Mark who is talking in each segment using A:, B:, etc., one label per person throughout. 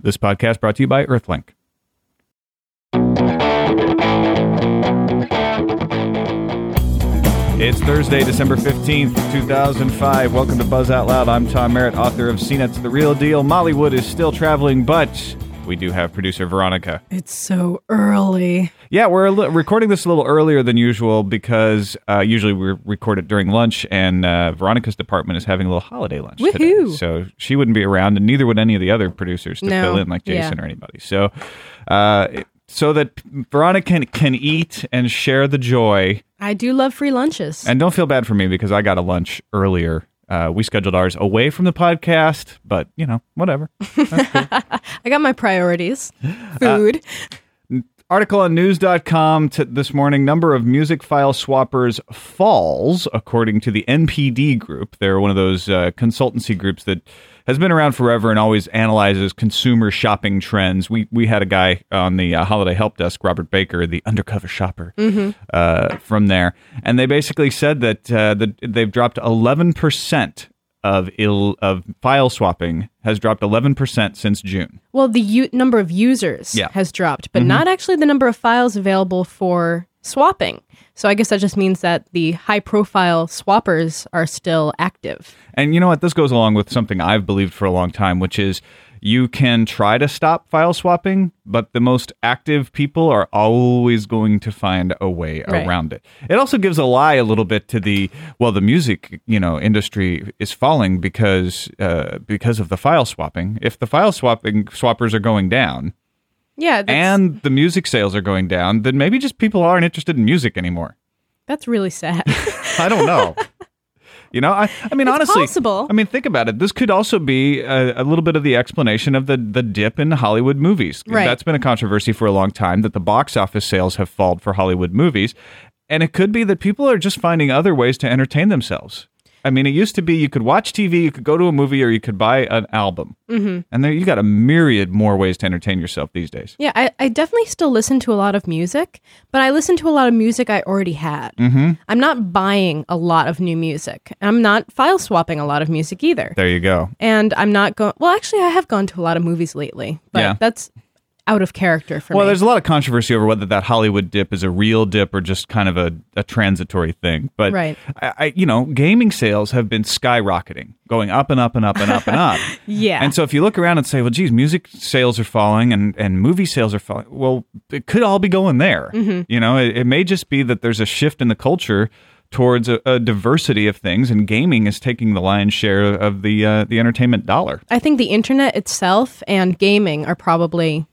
A: This podcast brought to you by Earthlink. It's Thursday, December 15th, 2005. Welcome to Buzz Out Loud. I'm Tom Merritt, author of CNET's The Real Deal. Mollywood is still traveling, but we do have producer Veronica.
B: It's so early.
A: Yeah, we're a li- recording this a little earlier than usual because uh, usually we record it during lunch, and uh, Veronica's department is having a little holiday lunch today. So she wouldn't be around, and neither would any of the other producers to
B: No.
A: fill in, like
B: Yeah.
A: Jason or anybody. So, uh, it- so that Veronica can, can eat and share the joy,
B: I do love free lunches.
A: and don't feel bad for me because I got a lunch earlier. Uh, we scheduled ours away from the podcast, but you know, whatever.
B: I got my priorities.
A: Uh,
B: Food.
A: Article on news.com t- this morning number of music file swappers falls, according to the NPD group. They're one of those uh, consultancy groups that has been around forever and always analyzes consumer shopping trends. We, we had a guy on the uh, holiday help desk, Robert Baker, the undercover shopper, uh, from there. And they basically said that, uh, that they've dropped 11% of, Ill, of file swapping has dropped 11% since June.
B: well, the u- number of users
A: Yeah. Mm-hmm.
B: has dropped, but not actually the number of files available for swapping. So I guess that just means that the high profile swappers are still active.
A: And you know what? This goes along with something I've believed for a long time, which is you can try to stop file swapping, but the most active people are always going to find a way
B: Right.
A: around it. It also gives a lie a little bit to the well, the music you know industry is falling because uh, because of the file swapping. If the file swapping swappers are going down
B: Yeah,
A: and the music sales are going down, then maybe just people aren't interested in music anymore.
B: that's really sad.
A: I don't know. You know, I, I mean,
B: It's
A: honestly,
B: possible.
A: I mean, think about it. This could also be a, a little bit of the explanation of the the dip in Hollywood movies.
B: Right.
A: That's been a controversy for a long time that the box office sales have fallen for Hollywood movies, and it could be that people are just finding other ways to entertain themselves. I mean, it used to be you could watch TV, you could go to a movie, or you could buy an album, mm-hmm. and there you got a myriad more ways to entertain yourself these days.
B: yeah, I, I definitely still listen to a lot of music, but I listen to a lot of music I already had. Mm-hmm. I'm not buying a lot of new music. I'm not file swapping a lot of music either.
A: There you go.
B: and I'm not going. Well, actually, I have gone to a lot of movies lately, but
A: Yeah.
B: that's out of character for
A: Well,
B: me.
A: there's a lot of controversy over whether that Hollywood dip is a real dip or just kind of a, a transitory thing. But
B: Right.
A: I, I, you know, gaming sales have been skyrocketing, going up and up and up and up and up.
B: Yeah.
A: And so if you look around and say, well, geez, music sales are falling and, and movie sales are falling, well, it could all be going there.
B: Mm-hmm.
A: You know, it, it may just be that there's a shift in the culture towards a, a diversity of things, and gaming is taking the lion's share of the uh, the entertainment dollar.
B: I think the internet itself and gaming are probably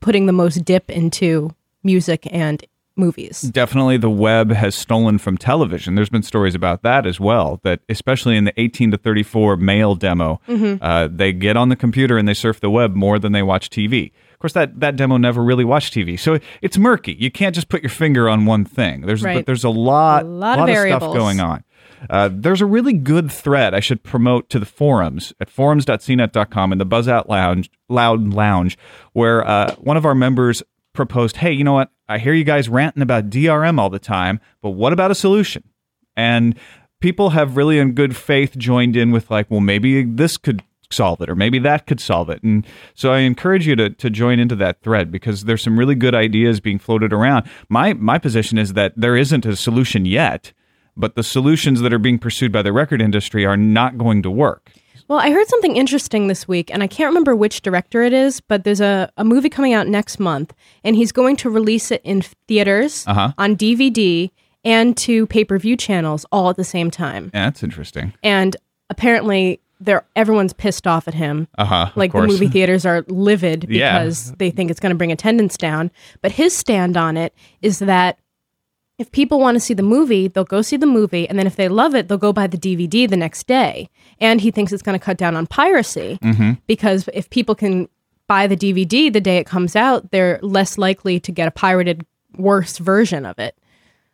B: putting the most dip into music and movies.
A: definitely the web has stolen from television. There's been stories about that as well. That especially in the 18 to 34 male demo, uh, they get on the computer and they surf the web more than they watch TV. Of course, that, that demo never really watched TV, so it's murky. You can't just put your finger on one thing. There's
B: Right.
A: there's a lot,
B: A lot of
A: stuff
B: variables.
A: going on. Uh, there's a really good thread I should promote to the forums at forums.cnet.com in the Buzz Out Lounge, Loud Lounge, where uh, one of our members proposed, "Hey, you know what? I hear you guys ranting about DRM all the time, but what about a solution?" And people have really, in good faith, joined in with like, "Well, maybe this could." solve it or maybe that could solve it and so i encourage you to, to join into that thread because there's some really good ideas being floated around my my position is that there isn't a solution yet but the solutions that are being pursued by the record industry are not going to work.
B: Well, I heard something interesting this week, and I can't remember which director it is, but there's a, a movie coming out next month, and he's going to release it in theaters,
A: Uh-huh.
B: on DVD, and to pay per view channels all at the same time.
A: Yeah, that's interesting.
B: And apparently, they're everyone's pissed off at him.
A: Uh huh.
B: Like the movie theaters are livid
A: Yeah.
B: because they think it's going to bring attendance down. But his stand on it is that if people want to see the movie, they'll go see the movie, and then if they love it, they'll go buy the DVD the next day. And he thinks it's going to cut down on piracy mm-hmm. because if people can buy the DVD the day it comes out, they're less likely to get a pirated worse version of it.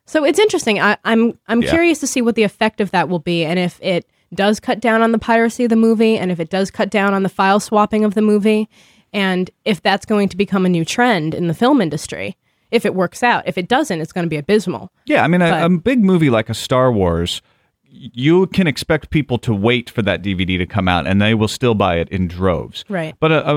B: So it's interesting. I, I'm I'm
A: Yeah.
B: curious to see what the effect of that will be, and if it does cut down on the piracy of the movie, and if it does cut down on the file swapping of the movie, and if that's going to become a new trend in the film industry. If it works out, if it doesn't, it's going to be abysmal.
A: Yeah, I mean, a,
B: But-
A: a big movie like a Star Wars, you can expect people to wait for that DVD to come out, and they will still buy it in droves.
B: Right.
A: But a, a,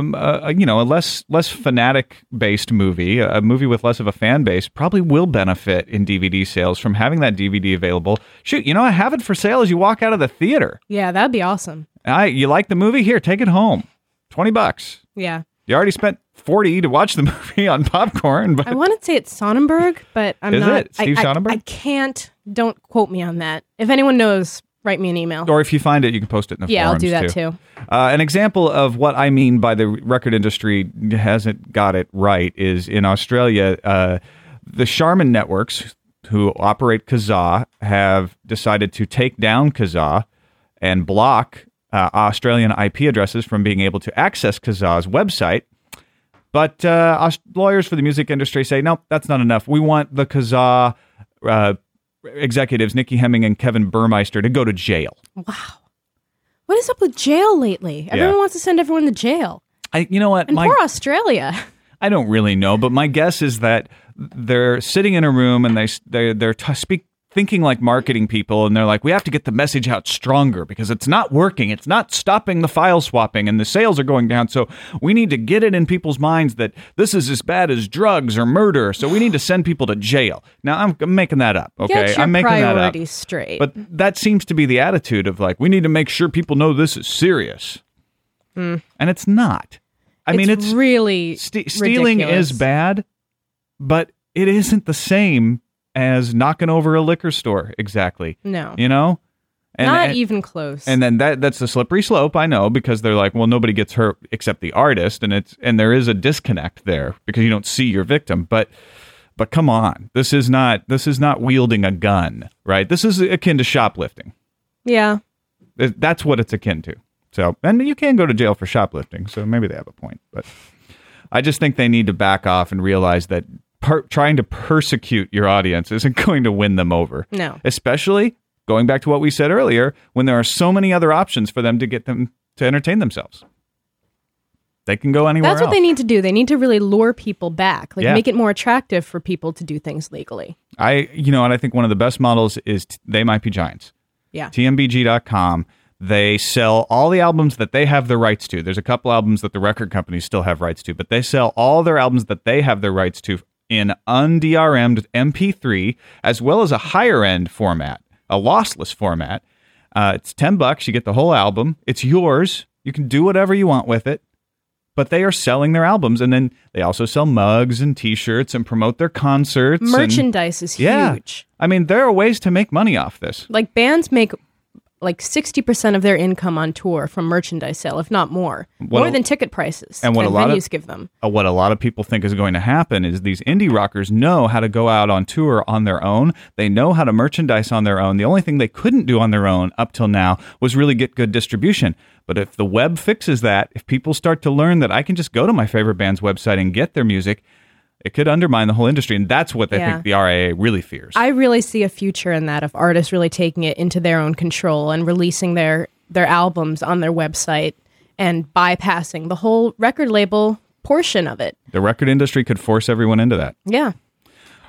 A: a you know a less less fanatic based movie, a movie with less of a fan base, probably will benefit in DVD sales from having that DVD available. Shoot, you know, I have it for sale as you walk out of the theater.
B: Yeah, that'd be awesome.
A: I you like the movie? Here, take it home. Twenty bucks.
B: Yeah.
A: You already spent forty to watch the movie on popcorn, but
B: I want to say it's Sonnenberg, but I'm
A: Is
B: not.
A: it? Steve
B: I, I-
A: Sonnenberg?
B: I, can't. Don't quote me on that. If anyone knows, write me an email.
A: or if you find it, you can post it in the comments.
B: yeah, I'll do that too.
A: Uh, an example of what I mean by the record industry hasn't got it right is in Australia, uh, the Sharman Networks who operate Kazaa have decided to take down Kazaa and block uh, Australian IP addresses from being able to access Kazaa's website. But uh, lawyers for the music industry say, no, that's not enough. We want the Kazaa uh, executives, Nikki Hemming and Kevin Bermeister, to go to jail. Wow.
B: What is up with jail lately? Everyone wants to send everyone to jail.
A: I, you know what?
B: And
A: My-
B: poor Australia.
A: I don't really know, but my guess is that they're sitting in a room and they they they're t- speak thinking like marketing people and they're like we have to get the message out stronger because it's not working. It's not stopping the file swapping and the sales are going down. So we need to get it in people's minds that this is as bad as drugs or murder. So we need to send people to jail. Now I'm, I'm making that up, okay? I'm making that up.
B: straight.
A: But that seems to be the attitude of like we need to make sure people know this is serious. Hmm. And it's not. I mean, it's
B: really
A: Ste- stealing
B: ridiculous.
A: is bad, but it isn't the same as knocking over a liquor store. Exactly.
B: No,
A: You know. And,
B: not
A: and,
B: even close.
A: and then that that's a slippery slope. I know because they're like, well, nobody gets hurt except the artist, and it's and there is a disconnect there because you don't see your victim. But but come on, this is not this is not wielding a gun, right? This is akin to shoplifting.
B: yeah,
A: Th- That's what it's akin to. So, and you can go to jail for shoplifting. So maybe they have a point. But I just think they need to back off and realize that per- trying to persecute your audience isn't going to win them over.
B: No.
A: Especially going back to what we said earlier, when there are so many other options for them to get them to entertain themselves. They can go anywhere
B: that's what
A: else.
B: they need to do. They need to really lure people back, like
A: Yeah.
B: make it more attractive for people to do things legally.
A: I, you know, and I think one of the best models is t- They Might Be Giants.
B: Yeah,
A: tmbg.com they sell all the albums that they have the rights to there's a couple albums that the record companies still have rights to but they sell all their albums that they have the rights to in undrm'd mp3 as well as a higher end format a lossless format. Uh, it's 10 bucks you get the whole album. It's yours. You can do whatever you want with it. But they are selling their albums and then they also sell mugs and t-shirts and promote their concerts and-
B: merchandise is
A: yeah.
B: huge.
A: i mean there are ways to make money off this.
B: Like bands make like sixty percent of their income on tour from merchandise sale, if not more,
A: What
B: more
A: a-
B: than ticket prices.
A: and what a lot of-
B: venues give them.
A: uh, what a lot of people think is going to happen is these indie rockers know how to go out on tour on their own. They know how to merchandise on their own. The only thing they couldn't do on their own up till now was really get good distribution. But if the web fixes that, if people start to learn that I can just go to my favorite band's website and get their music, it could undermine the whole industry. And that's what they
B: Yeah.
A: think the RIA really fears.
B: I really see a future in that of artists really taking it into their own control and releasing their their albums on their website and bypassing the whole record label portion of it.
A: the record industry could force everyone into that.
B: Yeah.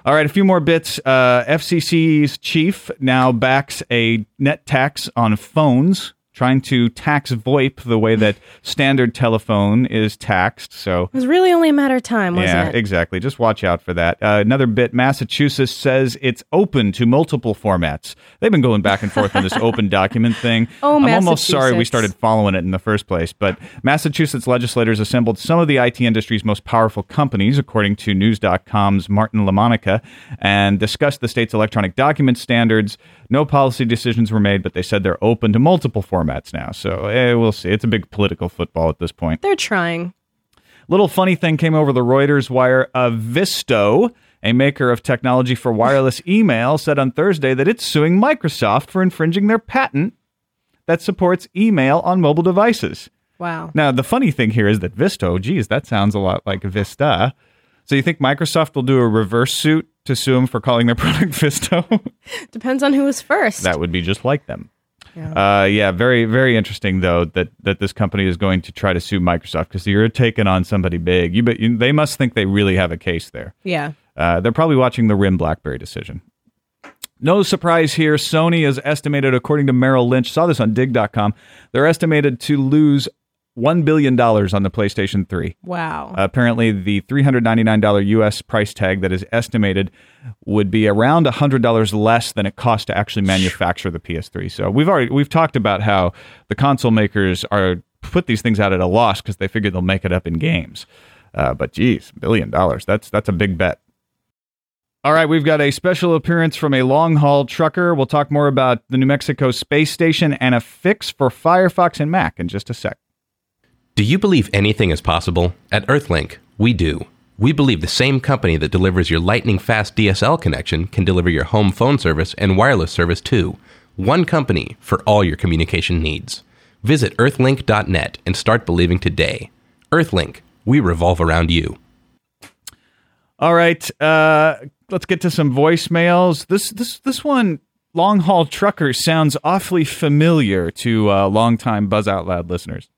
A: All right, a few more bits. Uh, FCC's chief now backs a net tax on phones, trying to tax VoIP the way that standard telephone is taxed. So,
B: It was really only a matter of time, wasn't
A: yeah,
B: it?
A: Yeah, exactly. Just watch out for that. Uh, another bit Massachusetts says it's open to multiple formats. They've been going back and forth on this open document thing.
B: Oh,
A: I'm almost sorry we started following it in the first place. But Massachusetts legislators assembled some of the IT industry's most powerful companies, according to News.com's Martin LaMonica, and discussed the state's electronic document standards. No policy decisions were made, but they said they're open to multiple formats now. So eh, we'll see. It's a big political football at this point.
B: They're trying.
A: Little funny thing came over the Reuters wire. Uh, Visto, a maker of technology for wireless email, said on Thursday that it's suing Microsoft for infringing their patent that supports email on mobile devices.
B: Wow.
A: Now, the funny thing here is that Visto, geez, that sounds a lot like Vista. So you think Microsoft will do a reverse suit to sue them for calling their product Visto?
B: Depends on who was first.
A: that would be just like them. Yeah. Uh, yeah, very, very interesting though that that this company is going to try to sue Microsoft because you're taking on somebody big. You bet you, they must think they really have a case there.
B: yeah.
A: Uh, they're probably watching the RIM BlackBerry decision. No surprise here. Sony is estimated, according to Merrill Lynch, saw this on digg.com, they're estimated to lose $1 billion on the PlayStation 3.
B: Wow.
A: Apparently, the $399 US price tag that is estimated would be around $100 less than it cost to actually manufacture the PS3. So we've already we've talked about how the console makers are put these things out at a loss because they figure they'll make it up in games. Uh, but geez, billion dollars. That's that's a big bet. All right, we've got a special appearance from a long haul trucker. We'll talk more about the New Mexico space station and a fix for Firefox and Mac in just a sec.
C: Do you believe anything is possible? At Earthlink, we do. We believe the same company that delivers your lightning fast DSL connection can deliver your home phone service and wireless service too. One company for all your communication needs. Visit earthlink.net and start believing today. Earthlink, we revolve around you.
A: All right, uh, let's get to some voicemails. This this this one, long haul trucker, sounds awfully familiar to uh, longtime Buzz Out Loud listeners.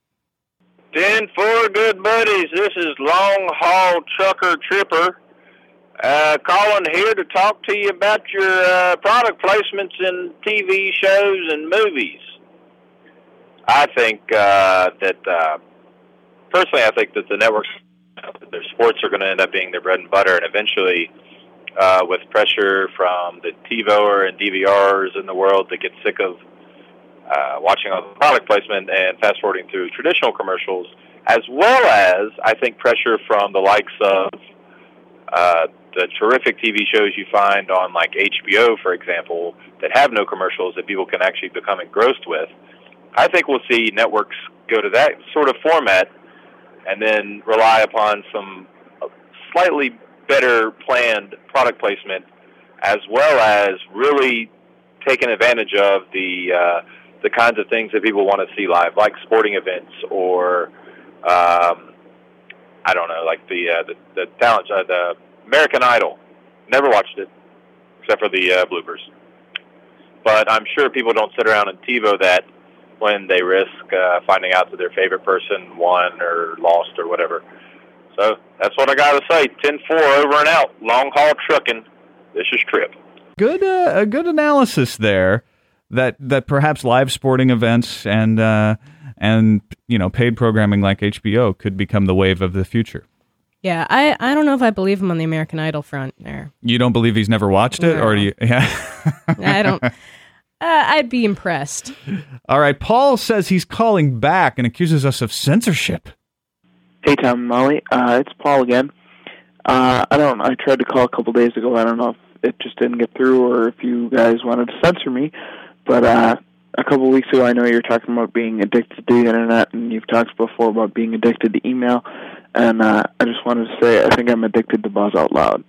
D: Ten four good buddies. This is long haul trucker tripper. Uh, calling here to talk to you about your uh, product placements in TV shows and movies. I think uh, that uh, personally, I think that the networks, their sports are going to end up being their bread and butter, and eventually, uh, with pressure from the TiVo and DVRs in the world that get sick of uh, watching all the product placement and fast forwarding through traditional commercials, as well as I think pressure from the likes of uh, the terrific TV shows you find on like HBO, for example, that have no commercials that people can actually become engrossed with. I think we'll see networks go to that sort of format and then rely upon some slightly better planned product placement as well as really taking advantage of the uh, the kinds of things that people want to see live, like sporting events or um, I don't know, like the uh, the, the talent, uh, the American Idol. Never watched it except for the uh, bloopers. But I'm sure people don't sit around and TiVo that when they risk uh, finding out that their favorite person won or lost or whatever. So that's what I got to say. 10 4 over and out. Long haul trucking. This is Trip.
A: Good, uh, good analysis there. That that perhaps live sporting events and uh, and you know paid programming like HBO could become the wave of the future.
B: Yeah, I, I don't know if I believe him on the American Idol front there.
A: You don't believe he's never watched it, or do you? Yeah.
B: I don't. Uh, I'd be impressed.
A: All right. Paul says he's calling back and accuses us of censorship.
E: Hey, Tom and Molly. Uh, it's Paul again. Uh, I don't. I tried to call a couple days ago. I don't know if it just didn't get through or if you guys wanted to censor me. But uh, a couple of weeks ago, I know you're talking about being addicted to the internet, and you've talked before about being addicted to email. And uh, I just wanted to say, I think I'm addicted to Buzz Out Loud.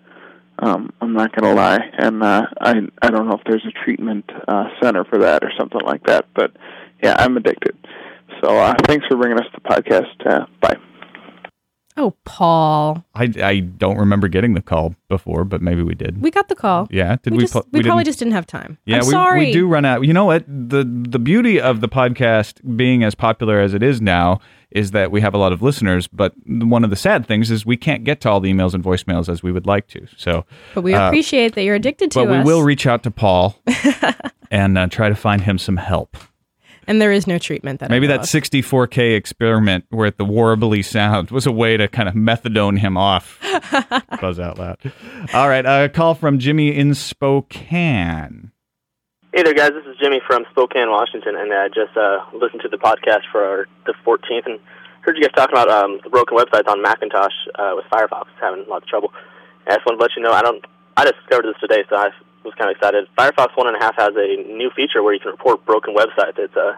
E: Um, I'm not going to lie, and uh, I I don't know if there's a treatment uh, center for that or something like that, but yeah, I'm addicted. So uh, thanks for bringing us to the podcast. Uh, bye.
B: Oh, Paul.
A: I, I don't remember getting the call before, but maybe we did.
B: We got the call.
A: Yeah, did
B: we?
A: we?
B: just,
A: pu-
B: we, probably
A: didn't-
B: just didn't have time.
A: Yeah,
B: I'm
A: we,
B: sorry.
A: we do run out. You know what? The the beauty of the podcast being as popular as it is now is that we have a lot of listeners. But one of the sad things is we can't get to all the emails and voicemails as we would like to. So,
B: But we
A: uh,
B: appreciate that you're addicted to
A: but we will reach out to Paul and uh, try to find him some help.
B: And there is no treatment that
A: Maybe
B: know
A: that
B: of.
A: 64K experiment where the warbly sound was a way to kind of methadone him off. Buzz out loud. All right, a call from Jimmy in Spokane.
F: Hey there, guys. This is Jimmy from Spokane, Washington, and I just uh, listened to the podcast for the 14th and heard you guys talking about um, the broken websites on Macintosh uh, with Firefox having lots of trouble. And I just wanted to let you know I don't. I discovered this today, so I was kind of excited. Firefox one and a half has a new feature where you can report broken websites. It's uh,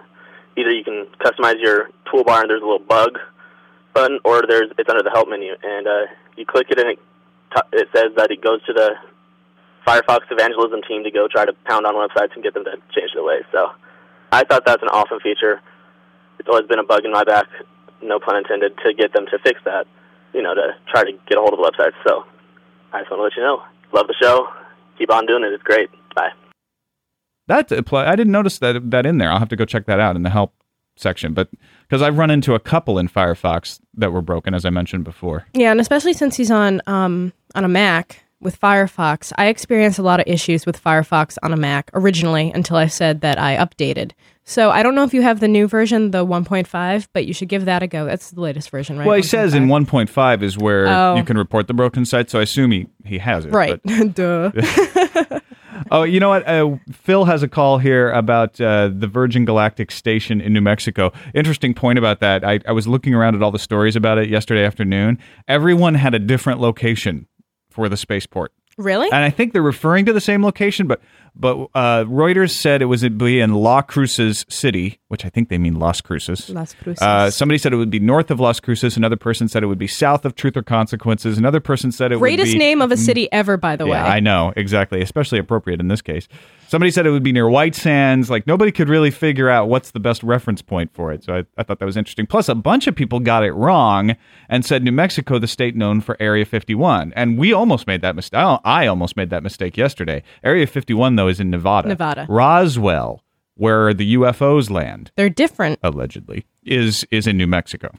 F: either you can customize your toolbar and there's a little bug button, or there's it's under the help menu, and uh, you click it and it it says that it goes to the Firefox evangelism team to go try to pound on websites and get them to change their ways. So I thought that's an awesome feature. It's always been a bug in my back, no pun intended, to get them to fix that, you know, to try to get a hold of websites. So I just want to let you know. Love the show. Keep on doing it. It's great. Bye.
A: That apply- I didn't notice that that in there. I'll have to go check that out in the help section. But because I've run into a couple in Firefox that were broken, as I mentioned before.
B: Yeah, and especially since he's on um on a Mac, with Firefox, I experienced a lot of issues with Firefox on a Mac originally until I said that I updated. So I don't know if you have the new version, the 1.5, but you should give that a go. That's the latest version, right?
A: Well, he says in
B: 1.5.
A: 1.5 is where
B: Oh.
A: you can report the broken site, so I assume he, he has it.
B: Right. Duh.
A: Oh, you know what? Uh, Phil has a call here about uh, the Virgin Galactic station in New Mexico. Interesting point about that. I, I was looking around at all the stories about it yesterday afternoon. Everyone had a different location for the spaceport.
B: really?
A: And I think they're referring to the same location, but but uh, Reuters said it was it'd be in La Cruces City, which I think they mean Las Cruces.
B: Las Cruces.
A: Uh, somebody said it would be north of Las Cruces. Another person said it would be south of Truth or Consequences. Another person said it
B: Greatest
A: would be Greatest
B: name of a city ever, by the way.
A: I know exactly. Especially appropriate in this case. Somebody said it would be near White Sands. Like nobody could really figure out what's the best reference point for it. So I, I thought that was interesting. Plus, a bunch of people got it wrong and said New Mexico, the state known for Area 51, and we almost made that mistake. I almost made that mistake yesterday. Area 51 though is in Nevada.
B: Nevada.
A: Roswell, where the UFOs land
B: They're different.
A: allegedly, is is in New Mexico.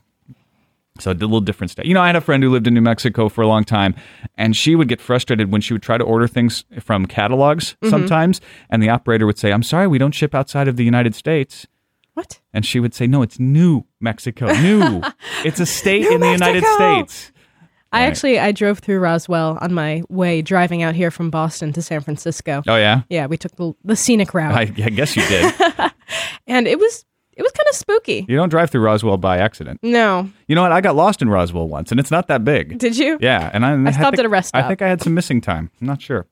A: So a little different state. You know, I had a friend who lived in New Mexico for a long time, and she would get frustrated when she would try to order things from catalogs mm-hmm. sometimes, and the operator would say, "I'm sorry, we don't ship outside of the United States."
B: What?
A: And she would say, "No, it's New Mexico. New. it's a state in the United
B: Mexico!
A: States."
B: I
A: Right.
B: actually I drove through Roswell on my way driving out here from Boston to San Francisco.
A: Oh yeah,
B: Yeah, we took the, the scenic route,
A: I, I guess you did.
B: and it was it was kind of spooky.
A: you don't drive through Roswell by accident.
B: No,
A: You know what? I got lost in Roswell once, and it's not that big.
B: did you?
A: Yeah, and I, I
B: stopped
A: think-
B: at a rest
A: I think I had some missing time. I'm not sure.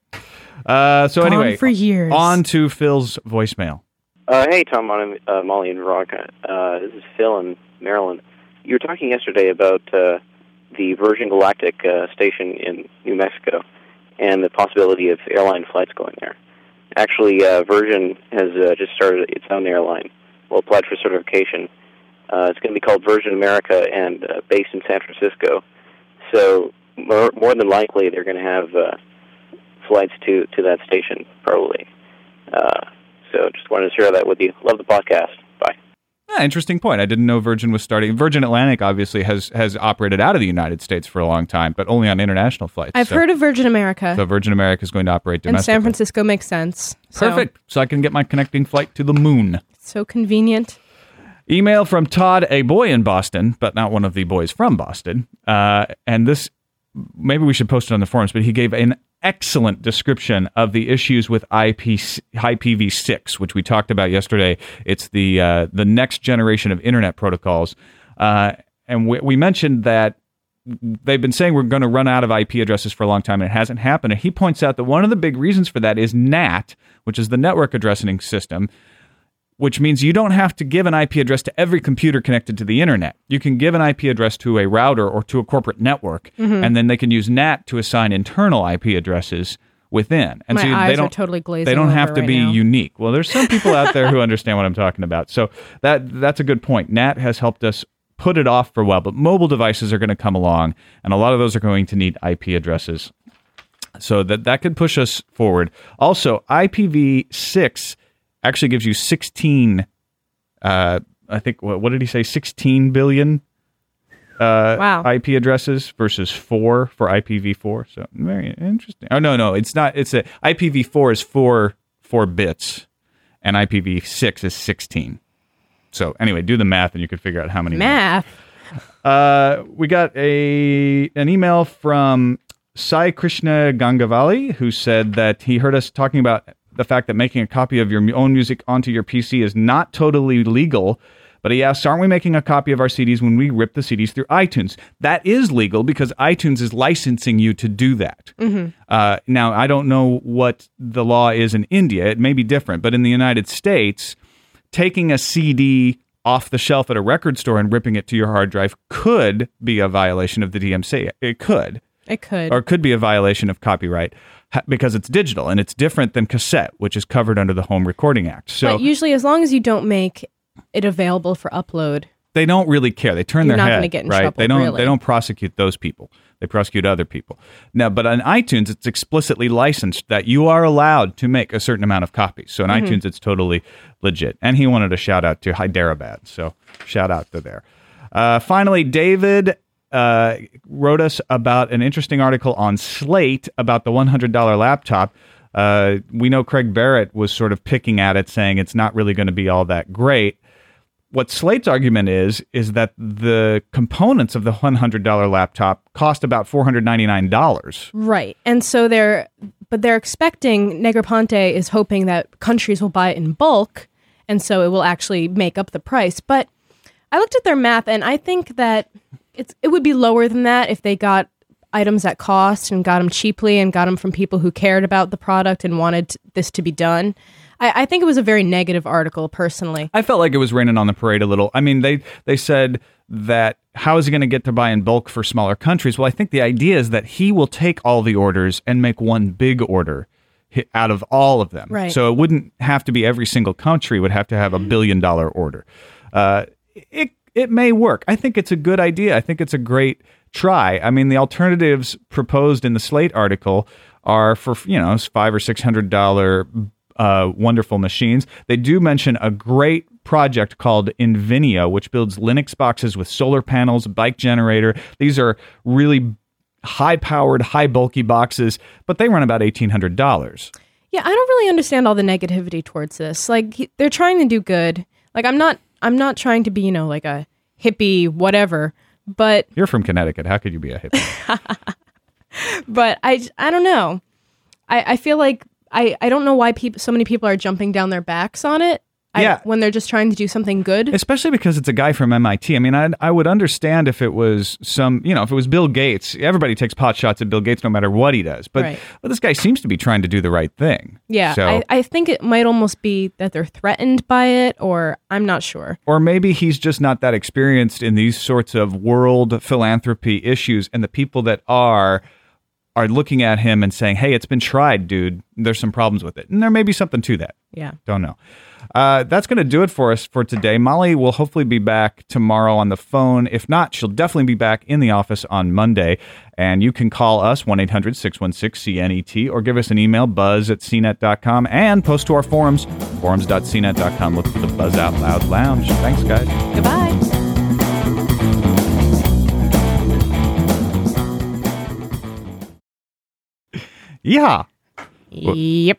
A: Uh, so
B: Gone
A: anyway,
B: for years.
A: on to Phil's voicemail.
F: Uh, hey, Tom, Mon- uh, Molly, and Veronica. Uh, this is Phil in Maryland. You were talking yesterday about uh, the Virgin Galactic uh, station in New Mexico and the possibility of airline flights going there. Actually, uh, Virgin has uh, just started its own airline. Well, applied for certification. Uh, it's going to be called Virgin America and uh, based in San Francisco. So more, more than likely, they're going to have uh, flights to, to that station, probably. Uh, so just wanted to share that with you. Love the podcast.
A: Yeah, interesting point. I didn't know Virgin was starting. Virgin Atlantic obviously has has operated out of the United States for a long time, but only on international flights.
B: I've
A: So-
B: heard of Virgin America,
A: So Virgin America is going to operate
B: and. San Francisco makes sense. So,
A: Perfect. So I can get my connecting flight to the moon.
B: So convenient.
A: Email from Todd, a boy in Boston, but not one of the boys from Boston. Uh, and this, maybe we should post it on the forums, but he gave an excellent description of the issues with IP, IPv6, which we talked about yesterday. It's the uh, the next generation of internet protocols, uh, and we, we mentioned that they've been saying we're going to run out of IP addresses for a long time, and it hasn't happened. And he points out that one of the big reasons for that is NAT, which is the network addressing system which means you don't have to give an IP address to every computer connected to the internet. You can give an IP address to a router or to a corporate network,
B: Mm-hmm.
A: and then they can use NAT to assign internal IP addresses within. And
B: My
A: so you-
B: eyes
A: they don't
B: totally glazing
A: They don't have to
B: right
A: be
B: now.
A: unique. Well, there's some people out there who understand what I'm talking about. So that that's a good point. NAT has helped us put it off for a while, but mobile devices are going to come along, and a lot of those are going to need IP addresses so that that could push us forward. Also, IPv6 actually gives you 16. Uh, I think what, what did he say? 16 billion uh,
B: Wow.
A: IP addresses versus four for IPv4. So very interesting. Oh no, no, it's not. It's a IPv4 is four four bits, and IPv6 is 16. So anyway, do the math, and you can figure out how many.
B: Math.
A: Uh, we got a an email from Sai Krishna Gangavali who said that he heard us talking about the fact that making a copy of your own music onto your PC is not totally legal. But he asks, aren't we making a copy of our CDs when we rip the CDs through iTunes? That is legal because iTunes is licensing you to do that. Uh, now, I don't know what the law is in India. It may be different, but in the United States, taking a CD off the shelf at a record store and ripping it to your hard drive could be a violation of the DMC. It could,
B: It could.
A: or it could be a violation of copyright because it's digital and it's different than cassette, which is covered under the Home Recording Act. So
B: but usually, as long as you don't make it available for upload,
A: they don't really care. They turn
B: You're
A: their
B: not
A: head,
B: gonna get in
A: right?
B: trouble,
A: they don't.
B: really.
A: They don't prosecute those people. They prosecute other people. Now, but on iTunes, it's explicitly licensed that you are allowed to make a certain amount of copies. So in
B: Mm-hmm.
A: iTunes, it's totally legit. And he wanted a shout out to Hyderabad. So shout out to there. Uh, finally, David uh, wrote us about an interesting article on Slate about the $100 laptop. Uh, we know Craig Barrett was sort of picking at it, saying it's not really going to be all that great. What Slate's argument is is that the components of the $100 laptop cost about $499.
B: Right. And so they're, but they're expecting, Negroponte is hoping that countries will buy it in bulk. And so it will actually make up the price. But I looked at their math and I think that it's, it would be lower than that if they got items at cost and got them cheaply and got them from people who cared about the product and wanted this to be done. I, I think it was a very negative article personally.
A: I felt like it was raining on the parade a little. I mean, they they said that how is he going to get to buy in bulk for smaller countries? Well, I think the idea is that he will take all the orders and make one big order out of all of them.
B: Right.
A: So it wouldn't have to be every single country would have to have a billion dollar order. Uh, it it may work. I think it's a good idea. I think it's a great try. I mean, the alternatives proposed in the Slate article are for you know five or six hundred dollar uh, wonderful machines. They do mention a great project called Inveneo, which builds Linux boxes with solar panels, bike generator. These are really high powered, high bulky boxes, but they run about eighteen hundred dollars.
B: Yeah, I don't really understand all the negativity towards this. Like they're trying to do good. Like I'm not I'm not trying to be, you know, like a hippie whatever, but
A: You're from Connecticut. How could you be a hippie?
B: but I I don't know. I I feel like I I don't know why people so many people are jumping down their backs on it. I,
A: Yeah.
B: when they're just trying to do something good.
A: Especially because it's a guy from MIT. I mean, I, I would understand if it was some, you know, if it was Bill Gates. Everybody takes pot shots at Bill Gates no matter what he does. But,
B: Right.
A: but this guy seems to be trying to do the right thing.
B: yeah,
A: So,
B: I, I think it might almost be that they're threatened by it, or I'm not sure.
A: or maybe he's just not that experienced in these sorts of world philanthropy issues, and the people that are are looking at him and saying, "Hey, it's been tried, dude. There's some problems with it," and there may be something to that.
B: Yeah.
A: Don't know. Uh, that's going to do it for us for today. Molly will hopefully be back tomorrow on the phone. If not, she'll definitely be back in the office on Monday. And you can call us 1 800 616 CNET or give us an email, buzz at cnet.com, and post to our forums, forums.cnet.com. Look for the Buzz Out Loud Lounge. Thanks, guys.
B: Goodbye.
A: Yeah.
B: Yep.